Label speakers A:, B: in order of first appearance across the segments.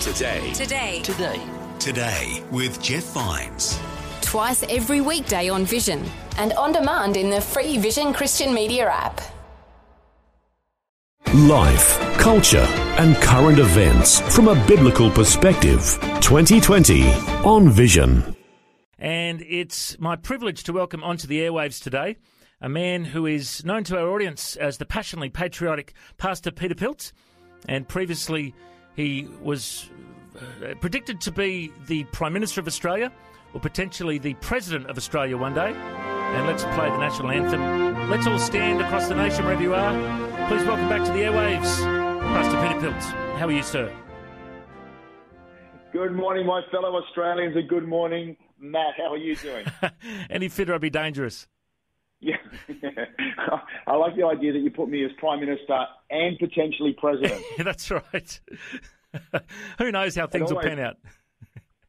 A: Today.
B: Today.
C: Today.
A: Today with Jeff Vines.
B: Twice every weekday on Vision and on demand in the free Vision Christian Media app.
D: Life, culture, and current events from a biblical perspective. 2020 on Vision.
E: And it's my privilege to welcome onto the airwaves today a man who is known to our audience as the passionately patriotic Pastor Peter Pilt. And previously, he was uh, predicted to be the Prime Minister of Australia or potentially the President of Australia one day. And let's play the national anthem. Let's all stand across the nation wherever you are. Please welcome back to the airwaves, Pastor Peter Pilt. How are you, sir?
F: Good morning, my fellow Australians, and good morning, Matt. How are you doing?
E: Any fitter, I'd be dangerous.
F: Yeah, I like the idea that you put me as Prime Minister and potentially President.
E: That's right. Who knows how things will pan out?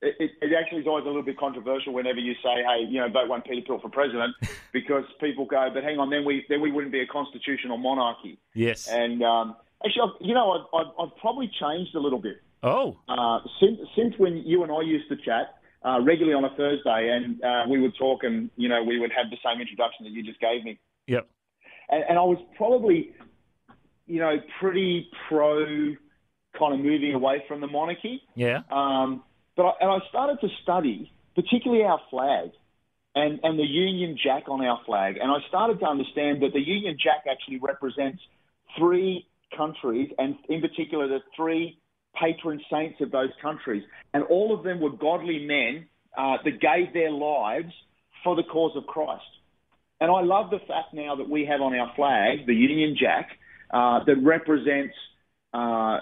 F: It, it, it actually is always a little bit controversial whenever you say, "Hey, you know, vote one Peter Pilt for president," because people go, "But hang on, then we then we wouldn't be a constitutional monarchy."
E: Yes.
F: And um, actually, I've, you know, I've, I've, I've probably changed a little bit.
E: Oh,
F: uh, since since when you and I used to chat uh, regularly on a Thursday, and uh, we would talk, and you know, we would have the same introduction that you just gave me,
E: yep.
F: and, and I was probably, you know, pretty pro kind of moving away from the monarchy.
E: Yeah.
F: Um, but I, and I started to study, particularly our flag and, and the Union Jack on our flag. And I started to understand that the Union Jack actually represents three countries, and in particular, the three patron saints of those countries. And all of them were godly men uh, that gave their lives for the cause of Christ. And I love the fact now that we have on our flag the Union Jack uh, that represents uh,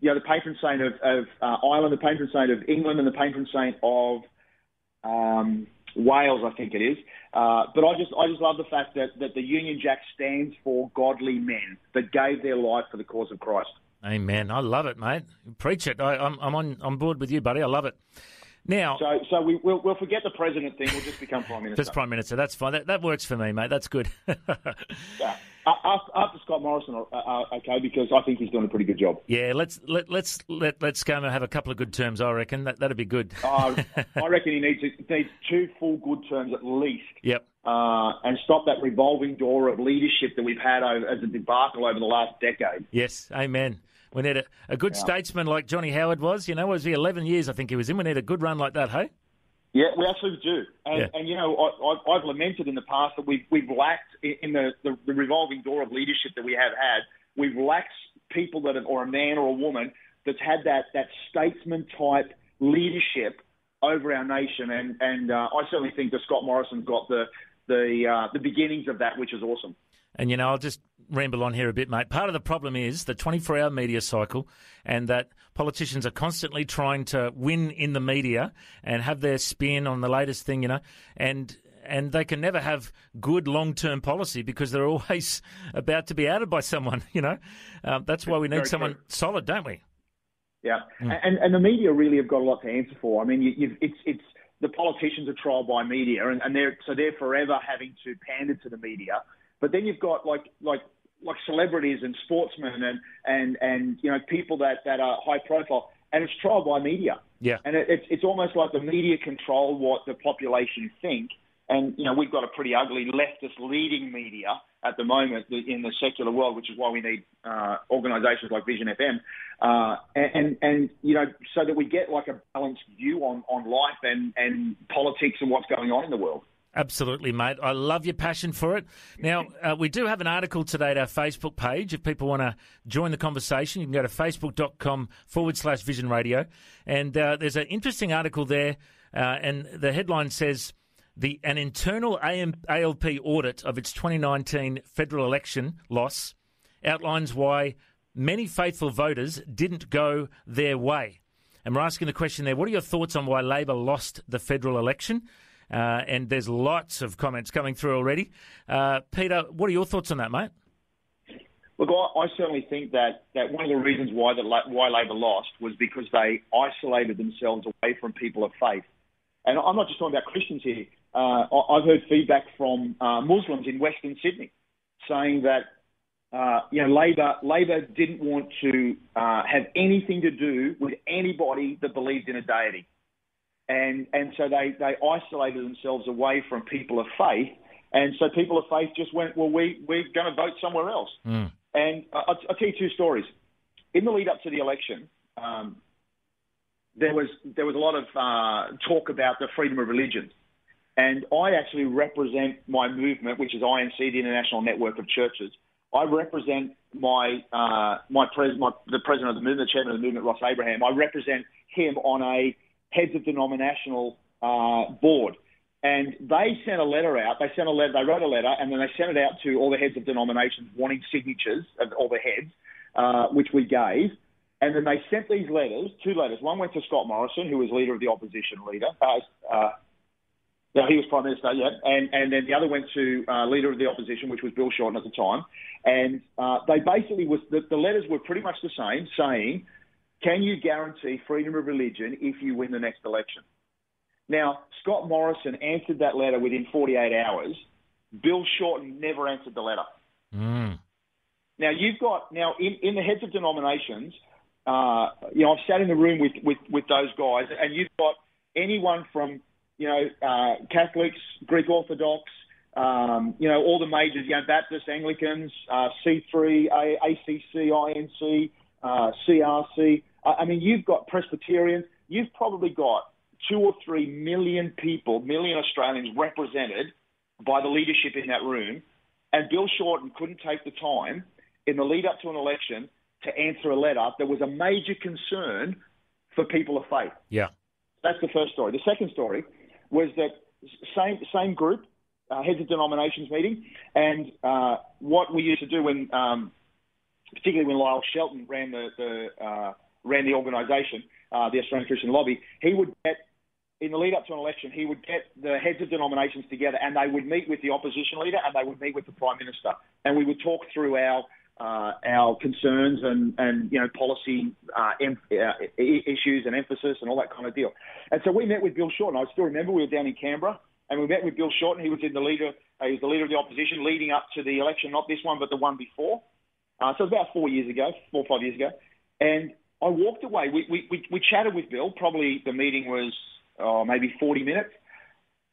F: you know, the patron saint of, of uh, Ireland, the patron saint of England, and the patron saint of um, Wales, I think it is. Uh, but I just, I just love the fact that, that the Union Jack stands for godly men that gave their life for the cause of Christ.
E: Amen. I love it, mate. Preach it. I, I'm, I'm on, on board with you, buddy. I love it. Now,
F: So, so we, we'll, we'll forget the president thing. We'll just become prime minister.
E: just Prime Minister, that's fine. That, that works for me, mate. That's good.
F: Yeah. After, after Scott Morrison, uh, uh, okay, because I think he's doing a pretty good job.
E: yeah, let's let, let's let, let's go and have a couple of good terms. I reckon that that'd be good.
F: Uh, I reckon he needs needs two full good terms at least.
E: yep.
F: Uh, and stop that revolving door of leadership that we've had over, as a debacle over the last decade.
E: Yes. Amen. We need a, a good statesman like Johnny Howard was. You know, was he 11 years? I think he was in. We need a good run like that. Hey.
F: Yeah, we absolutely do. And,
E: Yeah.
F: and you know, I, I've lamented in the past that we've, we've lacked in in the, the, the revolving door of leadership that we have had, we've lacked people that have, or a man or a woman that's had that, that statesman type leadership over our nation. And, and uh, I certainly think that Scott Morrison's got the, the, uh, the beginnings of that, which is awesome.
E: And, you know, I'll just ramble on here a bit, mate. Part of the problem is the 24 hour media cycle and that politicians are constantly trying to win in the media and have their spin on the latest thing, you know, and. And they can never have good long-term policy because they're always about to be outed by someone. You know, um, that's why we need
F: Very
E: someone
F: true.
E: solid, don't we?
F: Yeah, and and the media really have got a lot to answer for. I mean, you, you've, it's it's the politicians are trialled by media, and, and they're so they're forever having to pander to the media. But then you've got like like like celebrities and sportsmen and and and you know people that that are high profile, and it's trialled by media.
E: Yeah.
F: And it, it's it's almost like the media control what the population think. And you know we've got a pretty ugly leftist leading media at the moment in the secular world, which is why we need uh, organisations like Vision FM, uh, and, and you know so that we get like a balanced view on on life and and politics and what's going on in the world.
E: Absolutely, mate. I love your passion for it. Now, uh, we do have an article today at our Facebook page. If people want to join the conversation, you can go to facebook.com forward slash vision radio. And uh, there's an interesting article there, uh, and the headline says the an internal AM, ALP audit of its 2019 federal election loss outlines why many faithful voters didn't go their way. And we're asking the question there what are your thoughts on why Labor lost the federal election? Uh, and there's lots of comments coming through already. Uh, Peter, what are your thoughts on that, mate?
F: Look, I, I certainly think that, that one of the reasons why the, why Labor lost was because they isolated themselves away from people of faith. And I'm not just talking about Christians here. Uh, I've heard feedback from uh, Muslims in Western Sydney saying that uh, you know, Labor Labor didn't want to uh, have anything to do with anybody that believed in a deity, and and so they they isolated themselves away from people of faith, and so people of faith just went, well, we we're going to vote somewhere else.
E: Mm.
F: And I'll, I'll tell you two stories. In the lead up to the election, um, there was there was a lot of uh, talk about the freedom of religion. And I actually represent my movement, which is INC, the International Network of Churches. I represent my uh, my, pres- my the president of the movement, the chairman of the movement, Ross Abraham. I represent him on a heads of denominational uh, board. And they sent a letter out. They sent a letter. They wrote a letter, and then they sent it out to all the heads of denominations, wanting signatures of all the heads, uh, which we gave. And then they sent these letters, two letters. One went to Scott Morrison, who was leader of the opposition leader. Uh, uh, no, he was Prime Minister, yeah. And, and then the other went to uh, Leader of the Opposition, which was Bill Shorten at the time. And uh, they basically was the, the letters were pretty much the same, saying, "Can you guarantee freedom of religion if you win the next election?" Now, Scott Morrison answered that letter within 48 hours. Bill Shorten never answered the letter.
E: Mm.
F: Now you've got now in, in the heads of denominations. Uh, you know, I've sat in the room with, with, with those guys, and you've got anyone from you know, uh, Catholics, Greek Orthodox, um, you know, all the majors, you know, Baptists, Anglicans, uh, C3, A- ACC, INC, uh, CRC. I mean, you've got Presbyterians. You've probably got two or three million people, million Australians represented by the leadership in that room. And Bill Shorten couldn't take the time in the lead up to an election to answer a letter that was a major concern for people of faith.
E: Yeah.
F: That's the first story. The second story was that same same group, uh, heads of denominations meeting, and uh, what we used to do when, um, particularly when Lyle Shelton ran the, the uh, ran the organisation, uh, the Australian Christian Lobby, he would get in the lead up to an election, he would get the heads of denominations together, and they would meet with the opposition leader, and they would meet with the prime minister, and we would talk through our uh, our concerns and, and you know policy uh, em- uh, issues and emphasis and all that kind of deal. And so we met with Bill Shorten. I still remember we were down in Canberra and we met with Bill Shorten. He was in the leader. Uh, he was the leader of the opposition leading up to the election, not this one, but the one before. Uh, so it was about four years ago, four or five years ago. And I walked away. We, we, we, we chatted with Bill. Probably the meeting was oh, maybe 40 minutes.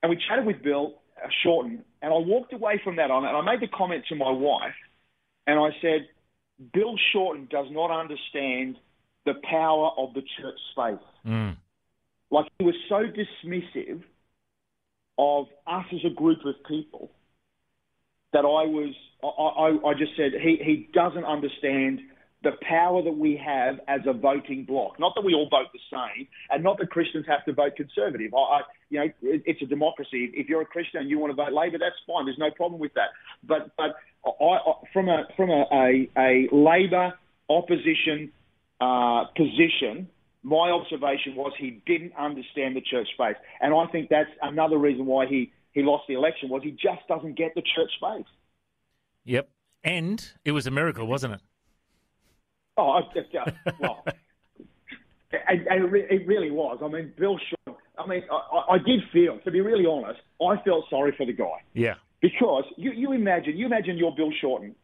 F: And we chatted with Bill uh, Shorten. And I walked away from that on, and I made the comment to my wife and I said, Bill Shorten does not understand the power of the church space.
E: Mm.
F: Like he was so dismissive of us as a group of people that I was, I, I, I just said he, he doesn't understand the power that we have as a voting bloc. Not that we all vote the same, and not that Christians have to vote Conservative. I, I you know, it, it's a democracy. If you're a Christian and you want to vote Labor, that's fine. There's no problem with that. But but I, I, from a from a, a, a Labor opposition uh, position, my observation was he didn't understand the church space, and I think that's another reason why he he lost the election was he just doesn't get the church space.
E: Yep, and it was a miracle, wasn't it?
F: Oh, I, uh, well, and, and it really was. I mean, Bill Shaw. I mean, I, I did feel, to be really honest, I felt sorry for the guy.
E: Yeah.
F: Because you, you imagine, you imagine you're Bill Shorten,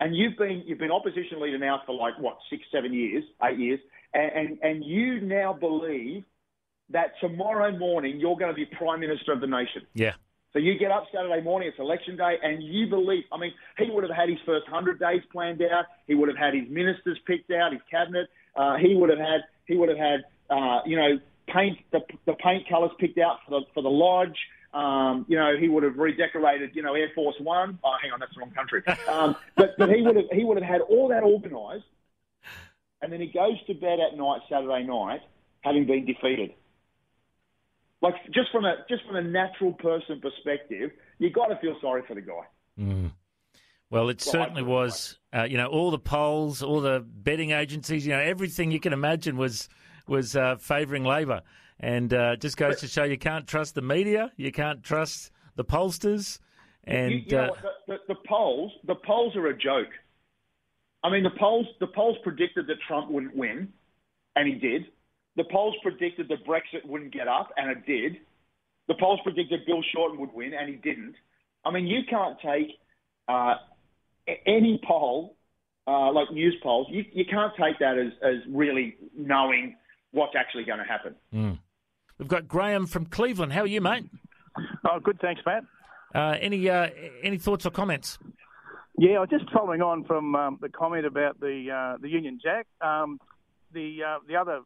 F: and you've been you've been opposition leader now for like what six, seven years, eight years, and and, and you now believe that tomorrow morning you're going to be prime minister of the nation.
E: Yeah.
F: So you get up Saturday morning, it's election day, and you believe. I mean, he would have had his first hundred days planned out. He would have had his ministers picked out, his cabinet. Uh, he would have had. He would have had. Uh, you know, paint the, the paint colours picked out for the for the lodge. Um, you know, he would have redecorated. You know, Air Force One. Oh, hang on, that's the wrong country. Um, but but he would have he would have had all that organised, and then he goes to bed at night Saturday night, having been defeated like just from a just from a natural person perspective, you got to feel sorry for the guy.
E: Mm. Well, it well, certainly was. Uh, you know, all the polls, all the betting agencies, you know, everything you can imagine was was uh, favouring Labor, and uh, just goes but, to show you can't trust the media, you can't trust the pollsters, and
F: you, you know
E: uh,
F: the, the, the polls the polls are a joke. I mean, the polls the polls predicted that Trump wouldn't win, and he did. The polls predicted that Brexit wouldn't get up, and it did. The polls predicted Bill Shorten would win, and he didn't. I mean, you can't take uh, any poll, uh, like news polls, you, you can't take that as, as really knowing what's actually going to happen.
E: Mm. We've got Graham from Cleveland. How are you, mate?
C: Oh, good. Thanks, Matt.
E: Uh, any uh, any thoughts or comments?
C: Yeah, I just following on from um, the comment about the uh, the Union Jack. Um, the uh, the other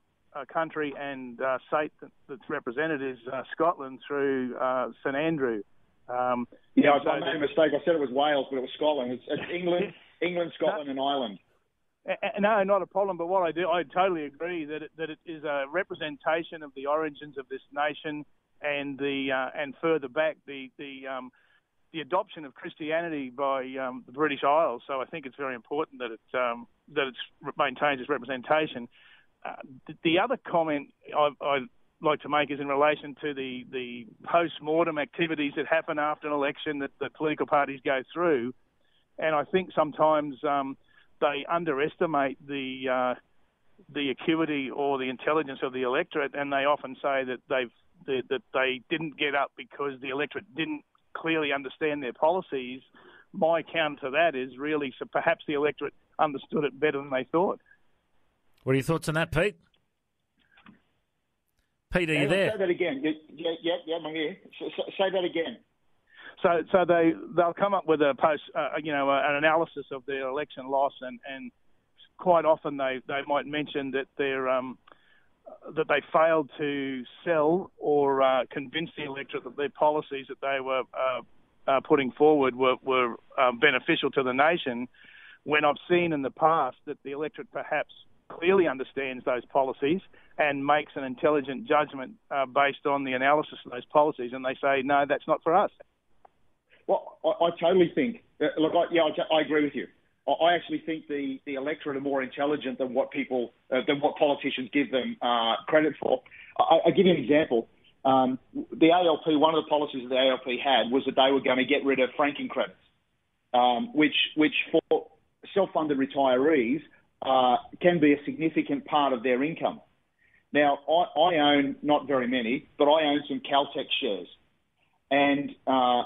C: country and uh, state that, that's represented is Scotland through St Andrew.
F: Um, yeah, I, I made a mistake. I said it was Wales, but it was Scotland. It's, it's England, England, Scotland, no, and Ireland.
C: No, not a problem. But what I do, I totally agree that it, that it is a representation of the origins of this nation and the uh, and further back the the um, the adoption of Christianity by um, the British Isles. So I think it's very important that it um, that it maintains its representation. Uh, the, the, other comment I, I like to make is in relation to the, the post-mortem activities that happen after an election that the political parties go through. And I think sometimes um, they underestimate the uh, the acuity or the intelligence of the electorate, and they often say that they've that they didn't get up because the electorate didn't clearly understand their policies. My counter to that is really so perhaps the electorate understood it better than they thought.
E: What are your thoughts on that, Pete? Pete, are you there?
F: Say that again. Yeah, yeah, yeah, I'm here. Say that again.
C: So, so they they'll come up with a post, uh, you know, an analysis of their election loss, and, and quite often they, they might mention that they're um, that they failed to sell or uh, convince the electorate that their policies that they were uh, uh, putting forward were, were um, beneficial to the nation. When I've seen in the past that the electorate perhaps clearly understands those policies and makes an intelligent judgment uh, based on the analysis of those policies, and they say, no, that's not for us.
F: Well, I, I totally think. Uh, look, I, yeah, I, I, agree with you. I, actually think the, the electorate are more intelligent than what people uh, than what politicians give them uh, credit for. I, will give you an example. Um, the ALP, one of the policies that the ALP had was that they were going to get rid of franking credits, um, which which for self-funded retirees uh, can be a significant part of their income. Now, I, I, own not very many, but I own some Caltex shares. And uh,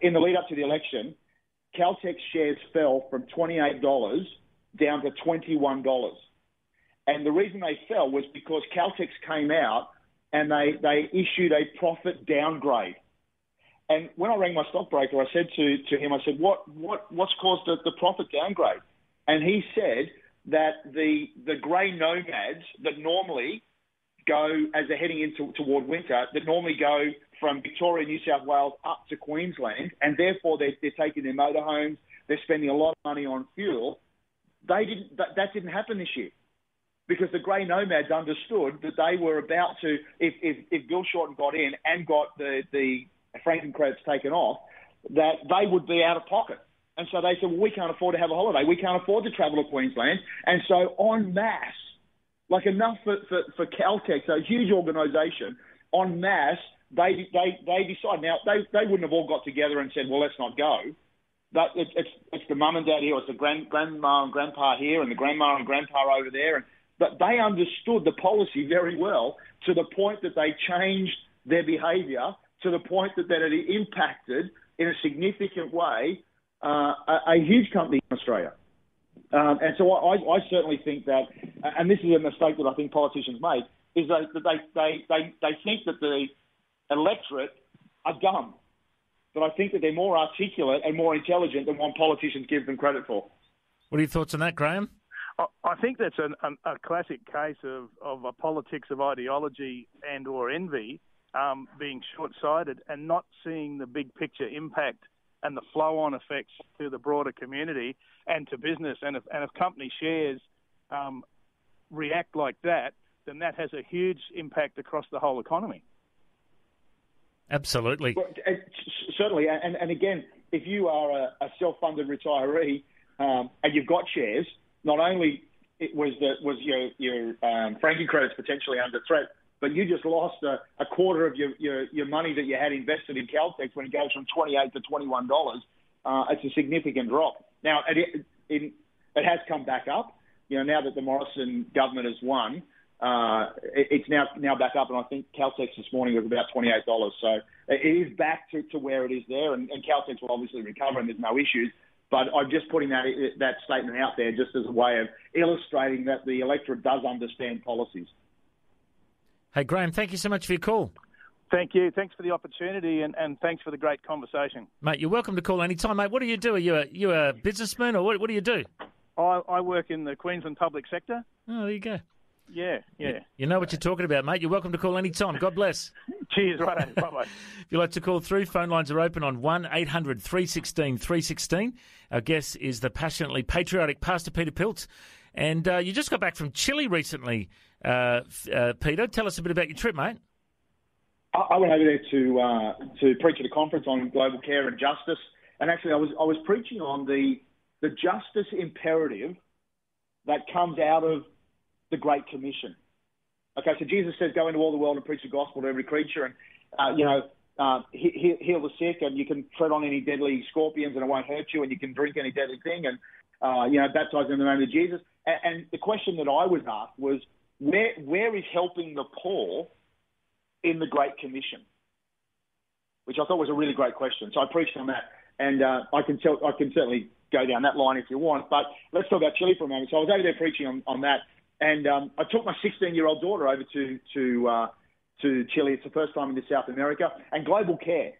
F: in the lead up to the election, Caltex shares fell from $28 down to $21. And the reason they fell was because Caltex came out and they, they issued a profit downgrade. And when I rang my stockbroker, I said to, to him, I said, what, what, what's caused the, the profit downgrade? And he said that the the grey nomads that normally go as they're heading into toward winter, that normally go from Victoria, New South Wales up to Queensland, and therefore they're, they're taking their motorhomes, they're spending a lot of money on fuel. They didn't. That, that didn't happen this year because the grey nomads understood that they were about to, if, if, if Bill Shorten got in and got the, the franking credits taken off, that they would be out of pocket. And so they said, well, we can't afford to have a holiday. We can't afford to travel to Queensland. And so en masse, like enough for, for, for Caltex, a huge organisation, en masse, they, they, they decide. Now, they, they wouldn't have all got together and said, well, let's not go. That, it, it's, it's the mum and dad here, it's the grand, grandma and grandpa here, and the grandma and grandpa over there. And, but they understood the policy very well to the point that they changed their behaviour to the point that, that it impacted in a significant way uh, a, a, huge company in Australia. Um, and so I, I, certainly think that, and this is a mistake that I think politicians make, is that they, they, they, they think that the electorate are dumb. But I think that they're more articulate and more intelligent than what politicians give them credit for.
E: What are your thoughts on that, Graham?
C: I think that's an, a classic case of, of a politics of ideology and or envy um, being short-sighted and not seeing the big picture impact and the flow-on effects to the broader community and to business. And if, and if company shares um, react like that, then that has a huge impact across the whole economy.
E: Absolutely.
F: Well, certainly. And, and again, if you are a, a self-funded retiree um, and you've got shares, not only it was the, was your, your um, franking credits potentially under threat, but you just lost a, a quarter of your, your, your money that you had invested in Caltex when it goes from 28 to $21. Uh, it's a significant drop. Now, it, it, it has come back up. You know, now that the Morrison government has won, uh, it, it's now now back up, and I think Caltex this morning was about twenty eight dollars. So it is back to, to where it is there, and, and Caltex will obviously recover, and there's no issues. But I'm just putting that that statement out there just as a way of illustrating that the electorate does understand policies.
E: Hey, Graham, thank you so much for your call.
C: Thank you. Thanks for the opportunity and, and thanks for the great conversation.
E: Mate, you're welcome to call anytime, mate. What do you do? Are you a, you a businessman or what, what do you do?
C: I, I work in the Queensland public sector.
E: Oh, there you go.
C: Yeah, yeah.
E: You know what you're talking about, mate. You're welcome to call anytime. God bless.
C: Cheers, right. Bye bye.
E: if you'd like to call through, phone lines are open on 1 800 316 316. Our guest is the passionately patriotic Pastor Peter Pilt. And uh, you just got back from Chile recently, uh, uh, Peter. Tell us a bit about your trip, mate.
F: I went over there to uh, to preach at a conference on global care and justice, and actually, I was I was preaching on the the justice imperative that comes out of the Great Commission. Okay, so Jesus says, "Go into all the world and preach the gospel to every creature, and uh, you know, uh, he, heal the sick, and you can tread on any deadly scorpions, and it won't hurt you, and you can drink any deadly thing, and uh, you know, baptize them in the name of Jesus." And, and the question that I was asked was, "Where where is helping the poor?" in the Great Commission? Which I thought was a really great question. So I preached on that, and uh, I can tell, I can certainly go down that line if you want. But let's talk about Chile for a moment. So I was over there preaching on, on that, and um, I took my 16-year-old daughter over to to uh, to Chile. It's the first time into South America, and global care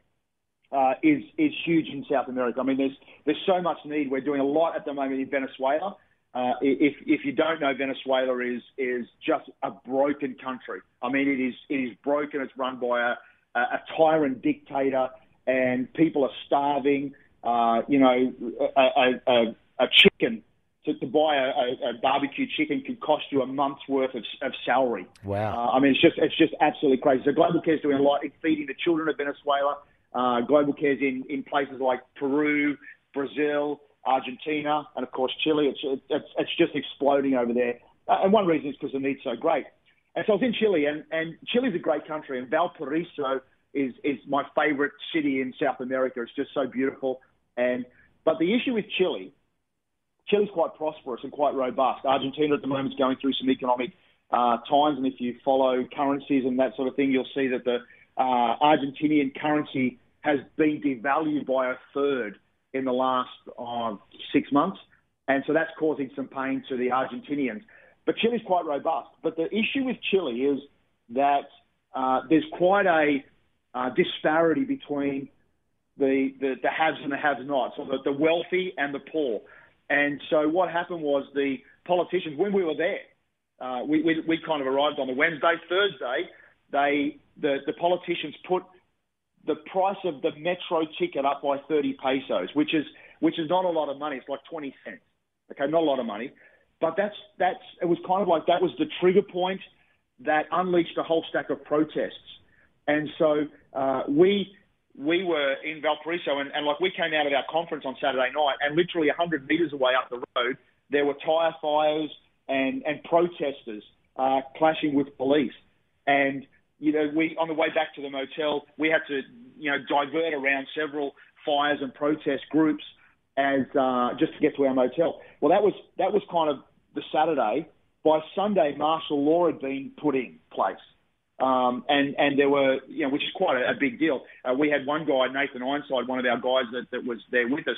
F: uh, is is huge in South America. I mean, there's there's so much need. We're doing a lot at the moment in Venezuela. Uh, if if you don't know, Venezuela is is just a broken country. I mean, it is it is broken. It's run by a, a tyrant dictator, and people are starving. Uh, you know, a, a, a chicken to, to buy a, a, barbecue chicken could cost you a month's worth of, of salary.
E: Wow!
F: Uh, I mean, it's just it's just absolutely crazy. So Global Care is doing a lot in feeding the children of Venezuela. Uh, Global Care's in in places like Peru, Brazil. Argentina, and of course Chile. It's it's, it's just exploding over there. Uh, and one reason is because the need's so great. And so I was in Chile, and, and Chile's a great country, and Valparaiso is is my favourite city in South America. It's just so beautiful. And but the issue with Chile, Chile's quite prosperous and quite robust. Argentina at the moment is going through some economic uh, times, and if you follow currencies and that sort of thing, you'll see that the uh, Argentinian currency has been devalued by a third in the last uh, six months. And so that's causing some pain to the Argentinians. But Chile's quite robust. But the issue with Chile is that uh, there's quite a uh, disparity between the, the, the haves and the have-nots, or the, the wealthy and the poor. And so what happened was the politicians, when we were there, uh, we, we, we kind of arrived on the Wednesday, Thursday, they the, the politicians put the price of the metro ticket up by 30 pesos, which is which is not a lot of money. It's like 20 cents. Okay, not a lot of money, but that's that's it was kind of like that was the trigger point that unleashed a whole stack of protests, and so uh, we we were in Valparaiso, and, and like we came out of our conference on Saturday night, and literally 100 meters away up the road, there were tire fires and and protesters uh, clashing with police, and you know, we on the way back to the motel, we had to, you know, divert around several fires and protest groups as uh, just to get to our motel. Well, that was that was kind of the Saturday. By Sunday, martial law had been put in place, um, and and there were, you know, which is quite a, a big deal. Uh, we had one guy, Nathan Ironside, one of our guys that, that was there with us.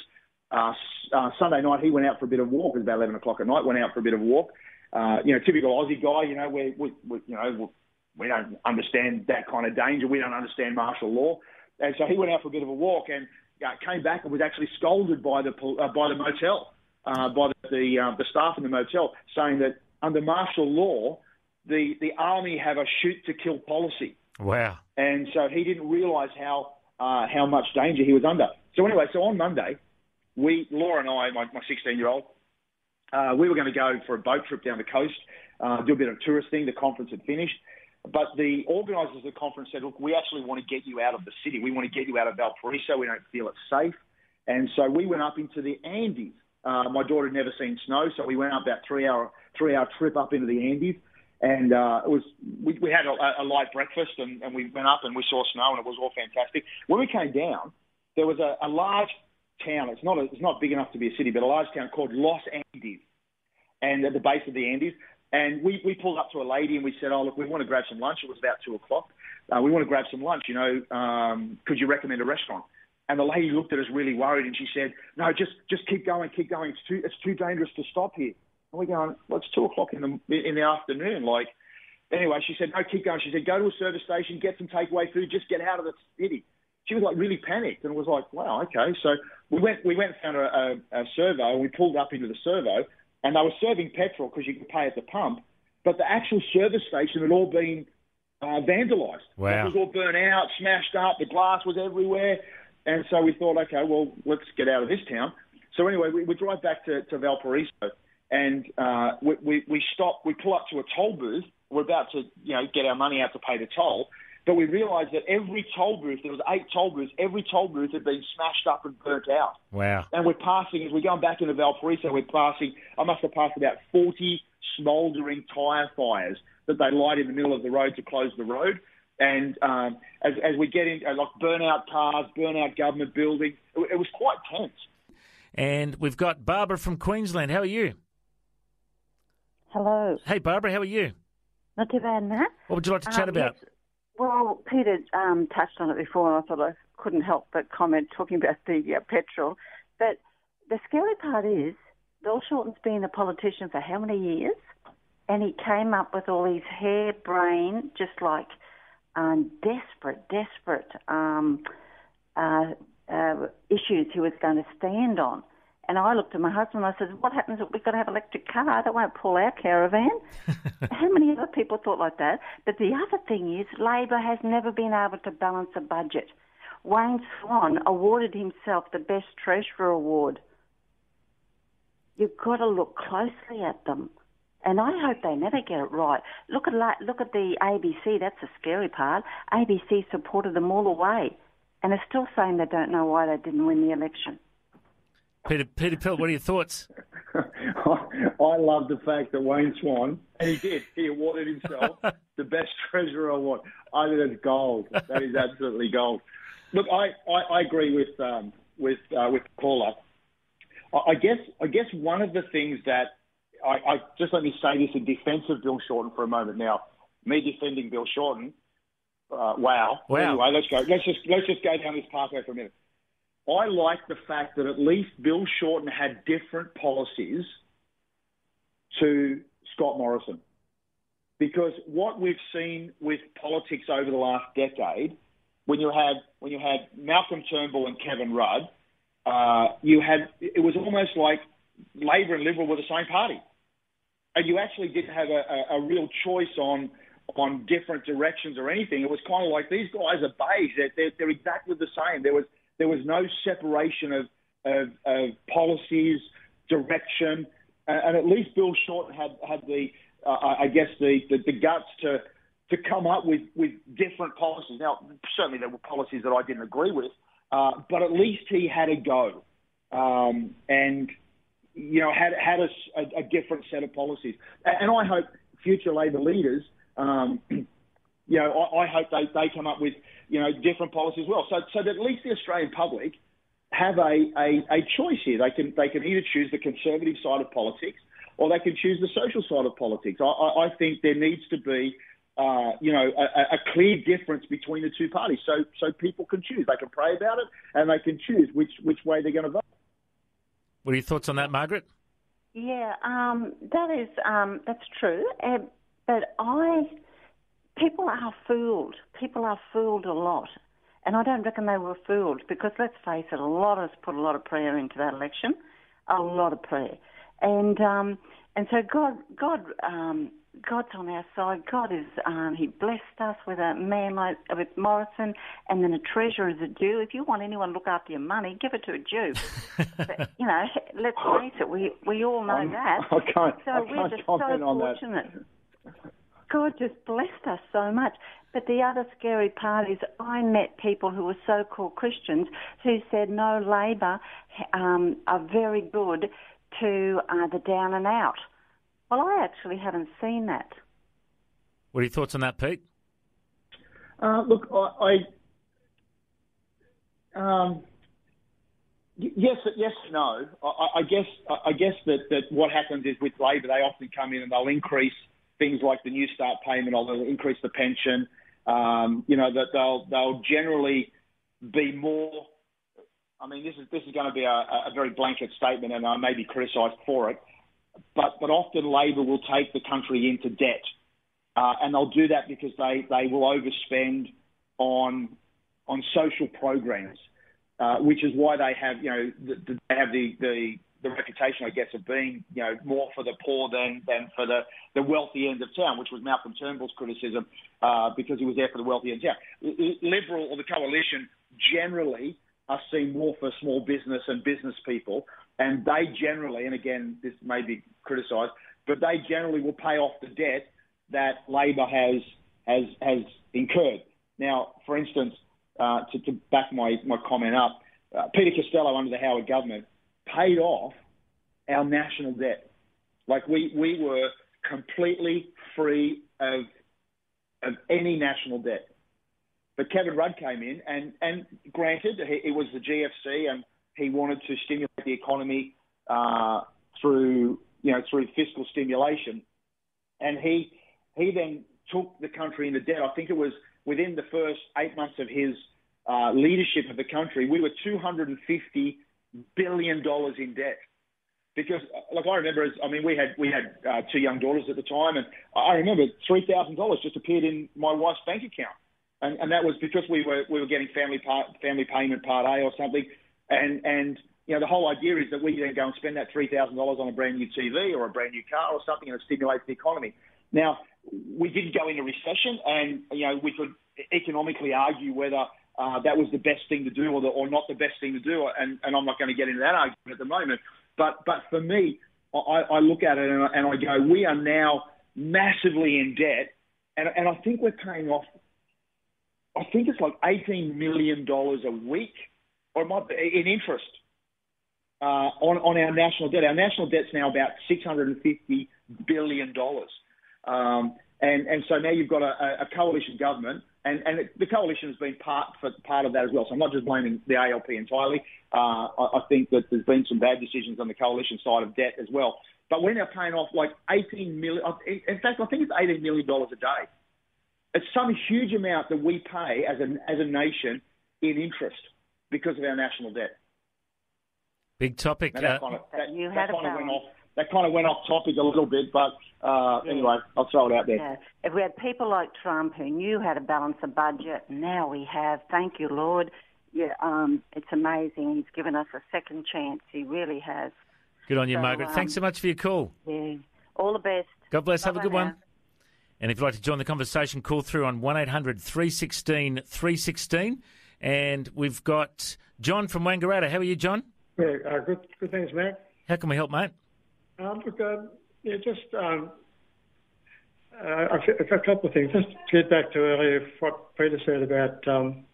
F: Uh, uh, Sunday night, he went out for a bit of walk. It was about eleven o'clock at night. Went out for a bit of walk. Uh, you know, typical Aussie guy. You know, we, we, we you know we don't understand that kind of danger. We don't understand martial law. And so he went out for a bit of a walk and uh, came back and was actually scolded by the uh, by the motel, uh, by the the, uh, the staff in the motel, saying that under martial law, the the army have a shoot to kill policy.
E: Wow!
F: And so he didn't realise how uh, how much danger he was under. So anyway, so on Monday, we Laura and I, my 16 year old, uh, we were going to go for a boat trip down the coast, uh, do a bit of tourist thing. The conference had finished. But the organisers of the conference said, look, we actually want to get you out of the city. We want to get you out of Valparaiso. We don't feel it's safe. And so we went up into the Andes. Uh, my daughter had never seen snow, so we went up that three hour three hour trip up into the Andes. And uh, it was we, we had a, a light breakfast and, and we went up and we saw snow and it was all fantastic. When we came down, there was a, a large town. It's not a, it's not big enough to be a city, but a large town called Los Andes. And at the base of the Andes, and we, we pulled up to a lady and we said, oh, look, we want to grab some lunch. It was about 2 o'clock. Uh, we want to grab some lunch. You know, um, could you recommend a restaurant? And the lady looked at us really worried, and she said, "No, just just keep going, keep going. It's too it's too dangerous to stop here." And we're going, "Well, it's two o'clock in the in the afternoon. Like, anyway." She said, "No, keep going." She said, "Go to a service station, get some takeaway food, just get out of the city." She was like really panicked, and was like, "Wow, okay." So we went we went and found a, a, a servo, and we pulled up into the servo, and they were serving petrol because you could pay at the pump, but the actual service station had all been uh, vandalised.
E: Wow.
F: It was all burnt out, smashed up. The glass was everywhere. And so we thought, okay, well, let's get out of this town. So anyway, we, we drive back to, to Valparaiso, and uh, we, we, we stop. We pull up to a toll booth. We're about to, you know, get our money out to pay the toll. But we realised that every toll booth, there was eight toll booths, every toll booth had been smashed up and burnt out.
E: Wow.
F: And we're passing, as we're going back into Valparaiso, we're passing, I must have passed about 40 smouldering tyre fires that they light in the middle of the road to close the road. And um, as, as we get into, like, burnout cars, burnout government buildings, it, it was quite tense.
E: And we've got Barbara from Queensland. How are you?
G: Hello.
E: Hey, Barbara, how are you?
G: Not too bad, Matt.
E: What would you like to chat
G: Um,
E: about?
G: yes. Well, Peter um, touched on it before, and I thought I couldn't help but comment talking about the uh, petrol. But the scary part is Bill Shorten's been a politician for how many years? And he came up with all these harebrained, just like um, desperate, desperate um, uh, uh, issues he was going to stand on. And I looked at my husband and I said, What happens if we've got to have an electric car? That won't pull our caravan. How many other people thought like that? But the other thing is, Labor has never been able to balance a budget. Wayne Swan awarded himself the Best Treasurer Award. You've got to look closely at them. And I hope they never get it right. Look at look at the ABC. That's the scary part. ABC supported them all the way, and are still saying they don't know why they didn't win the election.
E: Peter, Peter Pilt, what are your thoughts?
F: I love the fact that Wayne Swan, and he did, he awarded himself the best treasurer award. I think that's gold. That is absolutely gold. Look, I, I, I agree with um, with uh, with caller. I, I guess I guess one of the things that I, I just let me say this in defence of Bill Shorten for a moment. Now, me defending Bill Shorten, uh, wow.
E: Wow.
F: Anyway, let's go. Let's just let's just go down this pathway for a minute. I like the fact that at least Bill Shorten had different policies to Scott Morrison. Because what we've seen with politics over the last decade, when you had when you had Malcolm Turnbull and Kevin Rudd, uh, you had it was almost like Labor and Liberal were the same party, and you actually didn't have a, a, a real choice on on different directions or anything. It was kind of like these guys are beige; they're, they're, they're exactly the same. There was there was no separation of of, of policies, direction, and, and at least Bill Shorten had had the uh, I guess the, the the guts to to come up with with different policies. Now, certainly there were policies that I didn't agree with, uh, but at least he had a go, um, and you know had had a, a, a different set of policies. And I hope future Labor leaders. Um, you know, I, I hope they, they come up with, you know, different policies as well. So, so that at least the Australian public have a, a, a choice here. They can, they can either choose the conservative side of politics or they can choose the social side of politics. I, I, I think there needs to be, uh, you know, a, a clear difference between the two parties so, so people can choose. They can pray about it and they can choose which, which way they're going to vote.
E: What are your thoughts on that, Margaret?
G: Yeah, um, that is um, that's true. Uh, but I, people are fooled. People are fooled a lot, and I don't reckon they were fooled because let's face it, a lot of us put a lot of prayer into that election, a lot of prayer, and um, and so God, God, um, God's on our side. God is um, He blessed us with a man like with Morrison, and then a treasurer is a Jew. If you want anyone to look after your money, give it to a Jew. but, you know, let's face it, we we all know that.
F: I can't,
G: So
F: I
G: we're just
F: comment
G: so
F: on that.
G: Fortunate. God just blessed us so much. But the other scary part is I met people who were so-called Christians who said, no, Labor um, are very good to uh, the down and out. Well, I actually haven't seen that.
E: What are your thoughts on that, Pete?
F: Uh, look, I, I um, yes, yes, no. I, I guess, I guess that, that what happens is with Labor, they often come in and they'll increase things like the New Start payment, or they'll increase the pension. Um, you know that they'll they'll generally be more I mean, this is this is going to be a, a very blanket statement, and I may be criticised for it. But but often Labor will take the country into debt, uh, and they'll do that because they, they will overspend on on social programs, uh, which is why they have you know the, the, they have the, the the reputation, I guess, of being, you know, more for the poor than, than for the, the wealthy end of town, which was Malcolm Turnbull's criticism uh, because he was there for the wealthy end of town. Liberal or the coalition generally are seen more for small business and business people, and they generally, and again, this may be criticised, but they generally will pay off the debt that Labor has has has incurred. Now, for instance, uh, to, to back my, my comment up, uh, Peter Costello under the Howard government paid off our national debt. Like we, we were completely free of, of any national debt. But Kevin Rudd came in, and, and granted, it was the GFC, and he wanted to stimulate the economy uh, through, you know, through fiscal stimulation. And he, he then took the country into debt. I think it was within the first eight months of his uh, leadership of the country, we were 250 billion dollars in debt. Because, like I remember, I mean, we had we had uh, two young daughters at the time, and I remember three thousand dollars just appeared in my wife's bank account, and, and that was because we were we were getting family part family payment part A or something, and and you know the whole idea is that we then go and spend that three thousand dollars on a brand new TV or a brand new car or something, and it stimulates the economy. Now we didn't go into recession, and you know we could economically argue whether uh, that was the best thing to do or, the, or not the best thing to do. And, and I'm not going to get into that argument at the moment. But, but for me, I, I look at it and I, and I go, we are now massively in debt. And, and I think we're paying off, I think it's like $18 million a week or might be, in interest uh, on, on our national debt. Our national debt's now about $650 billion. Um, and, and so now you've got a, a coalition government and, and it, the coalition has been part for part of that as well. So I'm not just blaming the ALP entirely. Uh, I, I, think that there's been some bad decisions on the coalition side of debt as well. But we're now paying off like 18 million. In fact, I think it's 18 million dollars a day. It's some huge amount that we pay as a as a nation in interest because of our national debt.
E: Big topic.
F: Now, that uh, kind of, that, that kind of went off that kind of went off topic a little bit, but uh, yeah. anyway, I'll throw it out there. Yeah.
G: If we had people like Trump who knew how to balance a budget, now we have. Thank you, Lord. Yeah, um, it's amazing. He's given us a second chance. He really has.
E: Good on you, so, Margaret. Um, Thanks so much for your call.
G: Yeah. All the best.
E: God bless. Bye have a good now. one. And if you'd like to join the conversation, call through on 1800 316 316. And we've got John from Wangaratta. How are you, John?
H: Yeah, uh, good, good things, Matt.
E: How can we help, mate?
H: Look, uh, yeah, just um, uh, a couple of things. Just to get back to earlier what Peter said about um,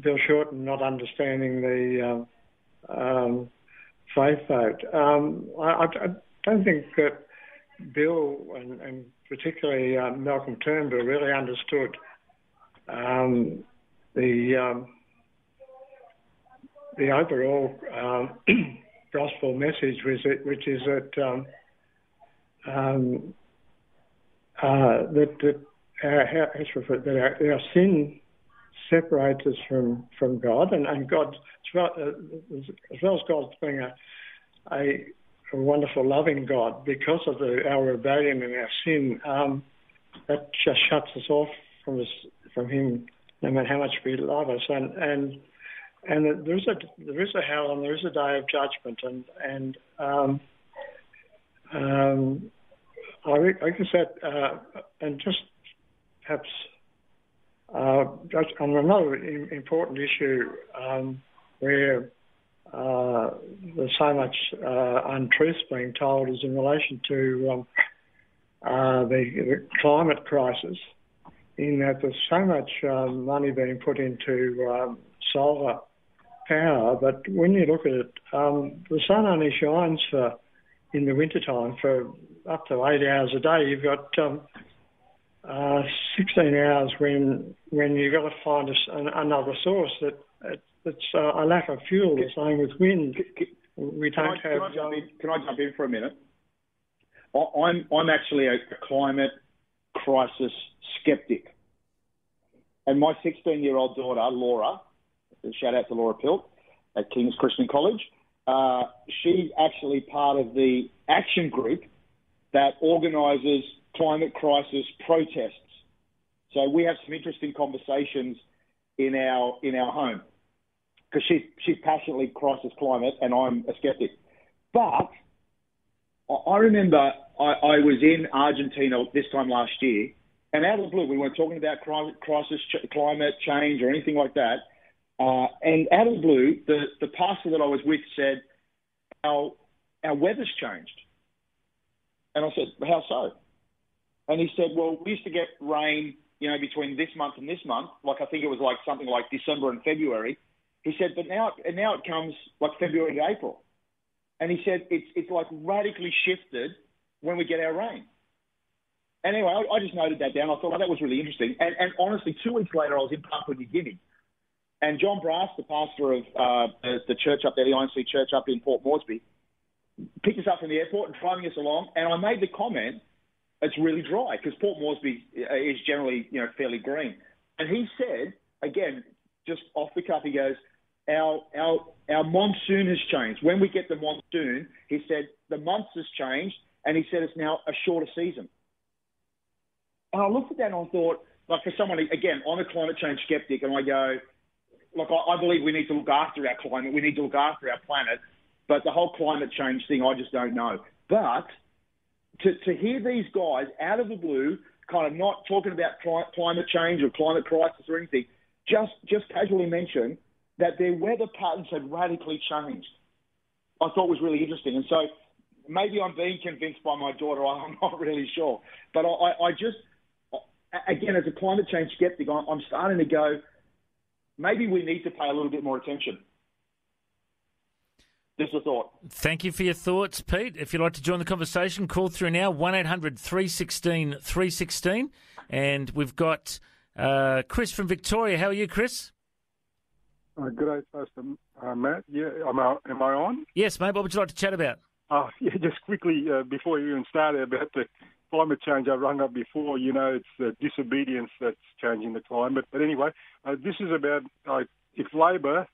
H: Bill Shorten not understanding the um, um, faith vote. Um, I, I, don't think that Bill and, and particularly uh, Malcolm Turnbull really understood um, the um, the overall um, gospel message, which, which is that um, um, uh, that, that, our, that our, our, sin separates us from, from God, and, and God, as well, uh, as well as God being a, a, a, wonderful, loving God, because of the, our rebellion and our sin, um, that just shuts us off from us, from Him, no matter how much we love us, and and and there's a there is a hell and there is a day of judgment and and um, um, I, I guess that uh, and just perhaps uh, on another important issue um, where uh, there's so much uh, untruth being told is in relation to um, uh, the, the, climate crisis. In that there's so much um, money being put into um, solar power, but when you look at it, um, the sun only shines for in the wintertime for up to eight hours a day. You've got um, uh, 16 hours when when you've got to find a, another source that it's uh, a lack of fuel. The same with wind. We don't
F: can
H: have.
F: I, can, I in, can I jump in for a minute? I'm I'm actually a climate crisis skeptic, and my 16 year old daughter Laura shout out to Laura Pilt. at King's Christian College. Uh, she's actually part of the action group that organises climate crisis protests. So we have some interesting conversations in our in our home because she's she's passionately crisis climate and I'm a skeptic. But I remember I, I was in Argentina this time last year, and out of the blue, we weren't talking about crisis, climate change, or anything like that. Uh, and out of the blue, the, the pastor that I was with said, our, our weather's changed. And I said, how so? And he said, well, we used to get rain, you know, between this month and this month. Like I think it was like something like December and February. He said, but now, and now it comes like February to April. And he said, it's, it's like radically shifted when we get our rain. And anyway, I, I just noted that down. I thought, oh, that was really interesting. And, and honestly, two weeks later, I was in Papua New Guinea. And John Brass, the pastor of uh, the, church up there, the INC church up in Port Moresby, picked us up from the airport and driving us along. And I made the comment, it's really dry because Port Moresby is generally, you know, fairly green. And he said, again, just off the cuff, he goes, our, our, our monsoon has changed. When we get the monsoon, he said, the months has changed. And he said, it's now a shorter season. And I looked at that and I thought, like for someone, again, I'm a climate change skeptic, and I go, look, I, believe we need to look after our climate, we need to look after our planet, but the whole climate change thing, I just don't know. But to, to hear these guys out of the blue, kind of not talking about climate change or climate crisis or anything, just just casually mention that their weather patterns had radically changed. I thought was really interesting, and so maybe I'm being convinced by my daughter. I'm not really sure, but I, I just again, as a climate change skeptic, I'm starting to go maybe we need to pay a little bit more attention. Just a thought.
E: Thank you for your thoughts, Pete. If you'd like to join the conversation, call through now 1 800 316 316. And we've got uh, Chris from Victoria. How are you, Chris?
I: Uh, good day, Pastor uh, Matt. Yeah, am I, am I on?
E: Yes, mate. What would you like to chat about?
I: Oh, yeah, just quickly uh, before you even started about the climate change I rung up before, you know, it's the disobedience that's changing the climate. But anyway, uh, this is about uh, if Labor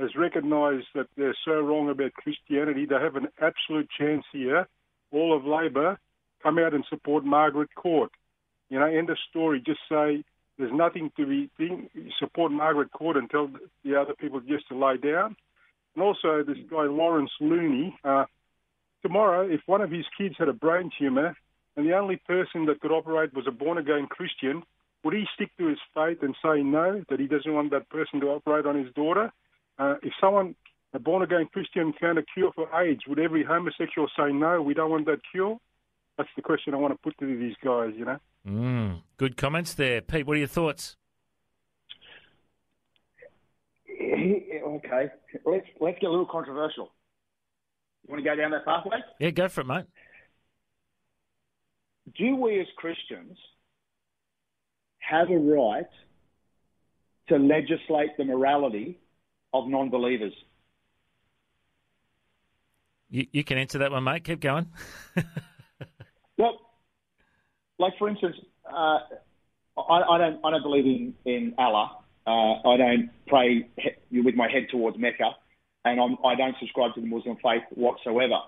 I: has recognised that they're so wrong about Christianity, they have an absolute chance here. All of Labor come out and support Margaret Court. You know, end of story. Just say there's nothing to be think, support Margaret Court and tell the other people just to lay down. And also, this guy Lawrence Looney. Uh, tomorrow, if one of his kids had a brain tumour, and the only person that could operate was a born again Christian, would he stick to his faith and say no, that he doesn't want that person to operate on his daughter? Uh, if someone, a born again Christian, found a cure for AIDS, would every homosexual say no, we don't want that cure? That's the question I want to put to these guys, you know.
E: Mm, good comments there. Pete, what are your thoughts?
F: Okay, let's let's get a little controversial. You want to go down that pathway?
E: Yeah, go for it, mate
F: do we as Christians have a right to legislate the morality of non believers?
E: You, you, can answer that one, mate. Keep going.
F: well, like for instance, uh, I, I, don't I don't believe in in Allah. Uh, I don't pray he, with my head towards Mecca, and I'm, I do not subscribe to the Muslim faith whatsoever.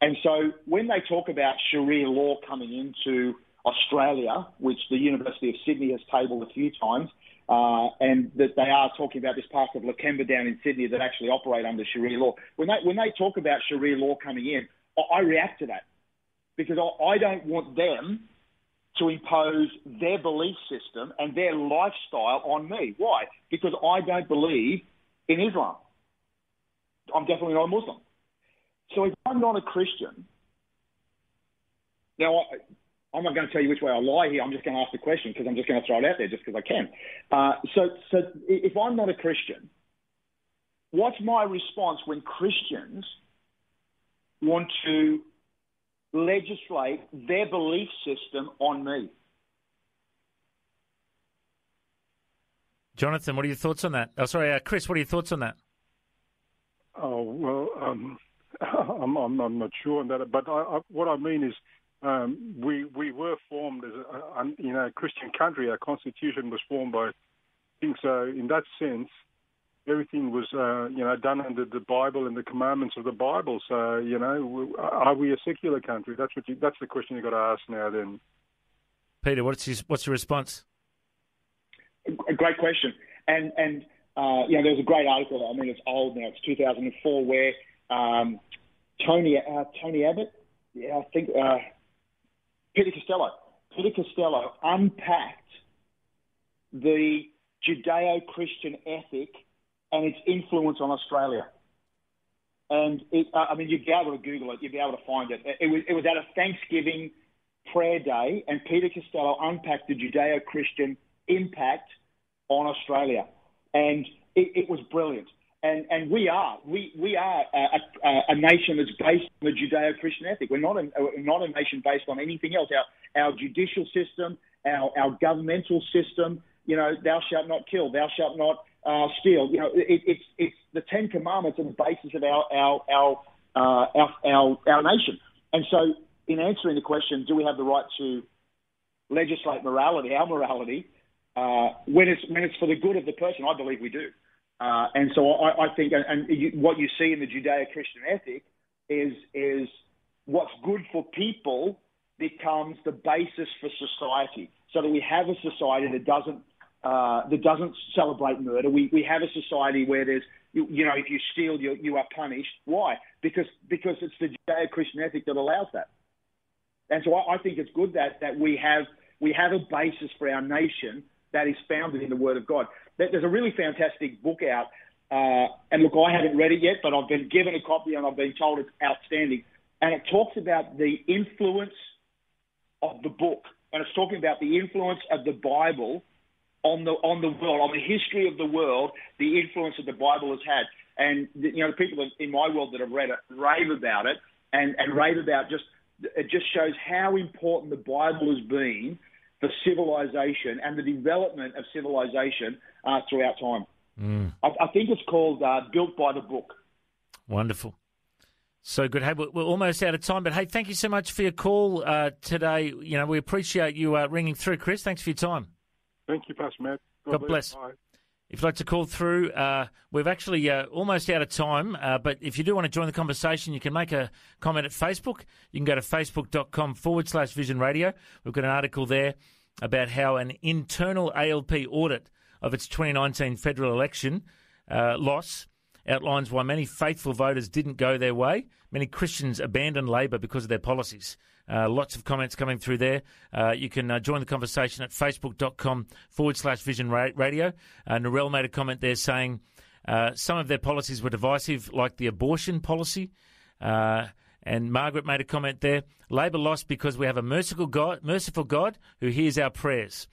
F: And so when they talk about Sharia law coming into Australia, which the University of Sydney has tabled a few times, uh, and that they are talking about this part of Lakemba down in Sydney that actually operate under Sharia law. When they when they talk about Sharia law coming in, I, I react to that because I, I don't want them to impose their belief system and their lifestyle on me. Why? Because I don't believe in Islam. I'm definitely not a Muslim. So if I'm not a Christian, now I, am not going to tell you which way I lie here. I'm just going to ask the question because I'm just going to throw it out there just because I can. Uh, so, so if I'm not a Christian, what's my response when Christians want to legislate their belief system on me?
E: Jonathan, what are your thoughts on that? Oh, sorry, uh, Chris, what are your thoughts on that?
I: Oh well, um, I'm, I'm, I'm not sure on that, but I, I, what I mean is um, we we were formed as a, you know a Christian country. Our constitution was formed by. I think so. In that sense, everything was, uh, you know, done under the Bible and the commandments of the Bible. So, you know, are we a secular country? That's what you, that's the question you've got to ask now. Then,
E: Peter, what's your, what's your response?
F: A great question, and and uh, you know, there was a great article. I mean, it's old now; it's 2004, where um, Tony uh, Tony Abbott, yeah, I think uh, Peter Costello, Peter Costello unpacked the Judeo-Christian ethic and its influence on Australia. And it, uh, I mean, you'd be able to Google it, you'd be able to find it. It was, it was at a Thanksgiving prayer day, and Peter Costello unpacked the Judeo Christian impact on Australia. And it, it, was brilliant. And, and we are we, we are a, a, a nation that's based on the Judeo-Christian ethic. We're not a, we're not a nation based on anything else. Our, our judicial system, our, our governmental system, you know, thou shalt not kill, thou shalt not uh, steal. You know, it, it's it's the Ten Commandments are the basis of our our our, uh, our our our nation. And so, in answering the question, do we have the right to legislate morality, our morality, uh, when it's when it's for the good of the person? I believe we do. Uh, and so I, I think, and, you, what you see in the Judeo-Christian ethic is is what's good for people becomes the basis for society, so that we have a society that doesn't uh, that doesn't celebrate murder. We, we have a society where there's, you, you know, if you steal, you, you are punished. Why? Because, because it's the Judeo-Christian ethic that allows that. And so I, I think it's good that, that we have, we have a basis for our nation that is founded in the Word of God. There's a really fantastic book out, uh, and look, I haven't read it yet, but I've been given a copy and I've been told it's outstanding. And it talks about the influence of the book, and it's talking about the influence of the Bible on the on the world, on the history of the world, the influence that the Bible has had. And you know, the people in my world that have read it rave about it, and and rave about just it just shows how important the Bible has been for civilization and the development of civilization uh, throughout time. Mm. I, I, think it's called uh, Built by the Book.
E: Wonderful. So good. Hey, we're almost out of time, but hey, thank you so much for your call uh, today. You know, we appreciate you uh, ringing through, Chris. Thanks for your time.
I: Thank you, Pastor Matt.
E: God, God bless. bless. If you'd like to call through, uh, we've actually uh, almost out of time, uh, but if you do want to join the conversation, you can make a comment at Facebook. You can go to facebook.com forward slash vision radio. We've got an article there about how an internal ALP audit of its 2019 federal election uh, loss outlines why many faithful voters didn't go their way. Many Christians abandoned Labor because of their policies. Uh, lots of comments coming through there. Uh, you can uh, join the conversation at facebook.com forward slash vision radio. Uh, Narelle made a comment there saying uh, some of their policies were divisive, like the abortion policy. Uh, and Margaret made a comment there. Labor lost because we have a merciful God, merciful God who hears our prayers.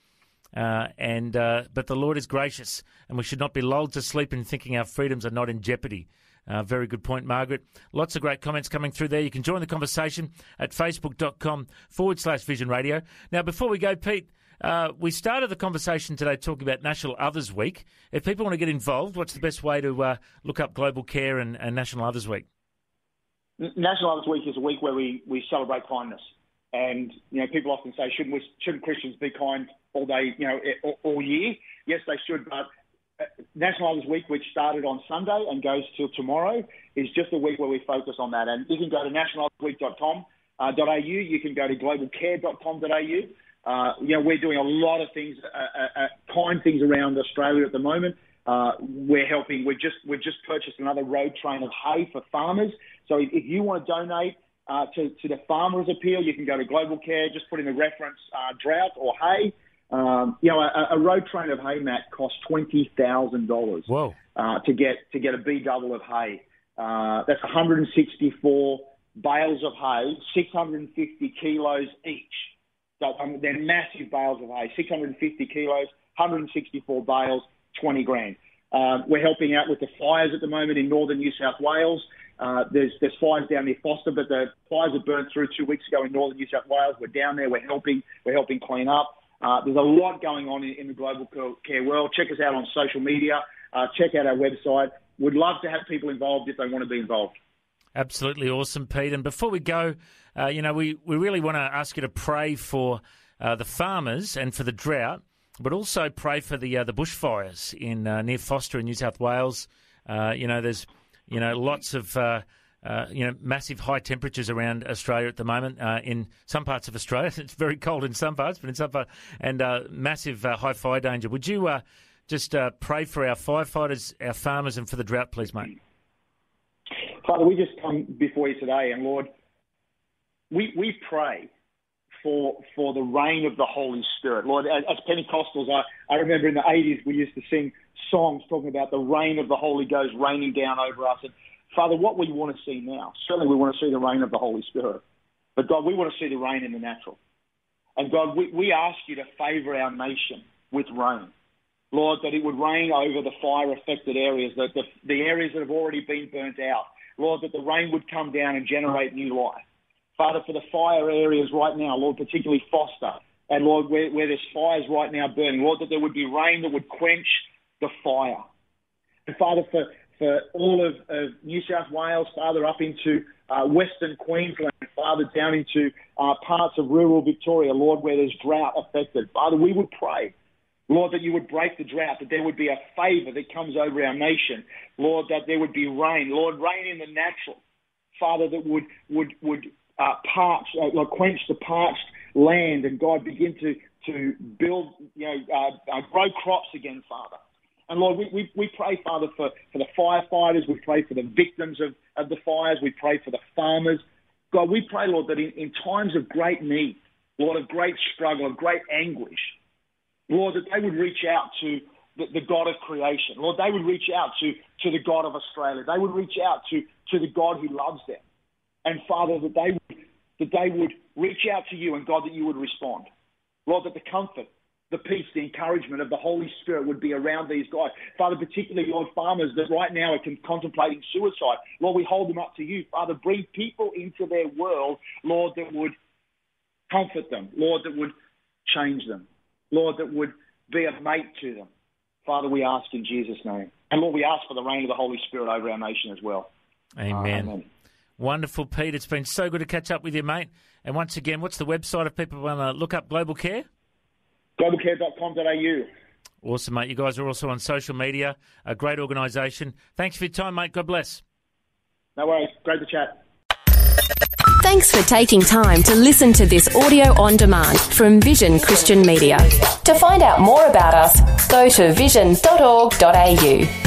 E: Uh, and uh, but the Lord is gracious, and we should not be lulled to sleep in thinking our freedoms are not in jeopardy. Uh, very good point, Margaret. Lots of great comments coming through there. You can join the conversation at facebook.com forward slash vision radio. Now, before we go, Pete, uh, we started the conversation today talking about National Others Week. If people want to get involved, what's the best way to uh, look up Global Care and, and, National Others Week?
F: National Others Week is a week where we, we celebrate kindness. And, you know, people often say, shouldn't, we, shouldn't Christians be kind all day, you know, all, all year? Yes, they should, but National Others Week, which started on Sunday and goes till tomorrow, is just a week where we focus on that. And you can go to nationalothersweek.com.au. Uh, you can go to globalcare.com.au. Uh, you know, we're doing a lot of things, uh, uh, uh kind things around Australia at the moment. Uh, we're helping. We've just we've just purchased another road train of hay for farmers. So if, if you want to donate uh, to to the farmers appeal, you can go to Global Care. Just put in the reference uh, drought or hay, um, you know, a, a, road train of hay mat costs twenty thousand dollars.
E: Whoa!
F: Uh, to get to get a B double of hay. Uh, that's 164 bales of hay, 650 kilos each. So um, they're massive bales of hay, 650 kilos, 164 bales, 20 grand. Uh, we're helping out with the fires at the moment in northern New South Wales. Uh, there's there's fires down near Forster, but the fires were burnt through two weeks ago in northern New South Wales. We're down there. We're helping. We're helping clean up. Uh, there's a lot going on in, in, the global care world. Check us out on social media. Uh, check out our website. We'd love to have people involved if they want to be involved.
E: Absolutely awesome, Pete. And before we go, uh, you know, we, we really want to ask you to pray for uh, the farmers and for the drought. but also pray for the uh, the bushfires in uh, near Forster in New South Wales. You know, there's you know lots of uh, uh, you know massive high temperatures around Australia at the moment. Uh, in some parts of Australia, it's very cold in some parts, but in some parts, and massive high fire danger. Would you just pray for our firefighters, our farmers, and for the drought, please, mate?
F: Father, we just come before you today, and Lord, we we pray for for the reign of the Holy Spirit. Lord, as, as Pentecostals, I, I remember in the 80s we used to sing songs talking about the reign of the Holy Ghost raining down over us. And Father, what we want to see now, certainly we want to see the reign of the Holy Spirit. But God, we want to see the rain in the natural. And God, we, we ask you to favour our nation with rain. Lord, that it would rain over the fire affected areas, that the, the areas that have already been burnt out. Lord, that the rain would come down and generate new life. Father, for the fire areas right now, Lord, particularly Forster, and Lord, where, where there's fires right now burning, Lord, that there would be rain that would quench the fire. And Father, for, for all of, of New South Wales, Father, up into uh, Western Queensland, Father, down into uh, parts of rural Victoria, Lord, where there's drought affected. Father, we would pray, Lord, that you would break the drought, that there would be a favour that comes over our nation. Lord, that there would be rain. Lord, rain in the natural. Father, that would, would, would uh, parched, uh, quench the parched land, and God begin to to build, you know, uh, uh, grow crops again, Father. And Lord, we, we, we pray, Father, for, for the firefighters. We pray for the victims of, of the fires. We pray for the farmers. God, we pray, Lord, that in, in times of great need, Lord, of great struggle, of great anguish, Lord, that they would reach out to the, the, God of creation. Lord, they would reach out to, to the God of Australia. They would reach out to, to the God who loves them and Father, that they would, that they would reach out to you and God, that you would respond. Lord, that the comfort, the peace, the encouragement of the Holy Spirit would be around these guys. Father, particularly Lord farmers that right now are contemplating suicide. Lord, we hold them up to you. Father, bring people into their world, Lord, that would comfort them. Lord, that would change them. Lord, that would be a mate to them. Father, we ask in Jesus' name. And Lord, we ask for the reign of the Holy Spirit over our nation as well.
E: Amen. Amen. Wonderful, Pete. It's been so good to catch up with you, mate. And once again, what's the website if people want to look up Global Care?
F: Globalcare.com.au.
E: Awesome, mate. You guys are also on social media. A great organisation. Thanks for your time, mate. God bless.
F: No worries. Great to chat.
B: Thanks for taking time to listen to this audio on demand from Vision Christian Media. To find out more about us, go to vision.org.au.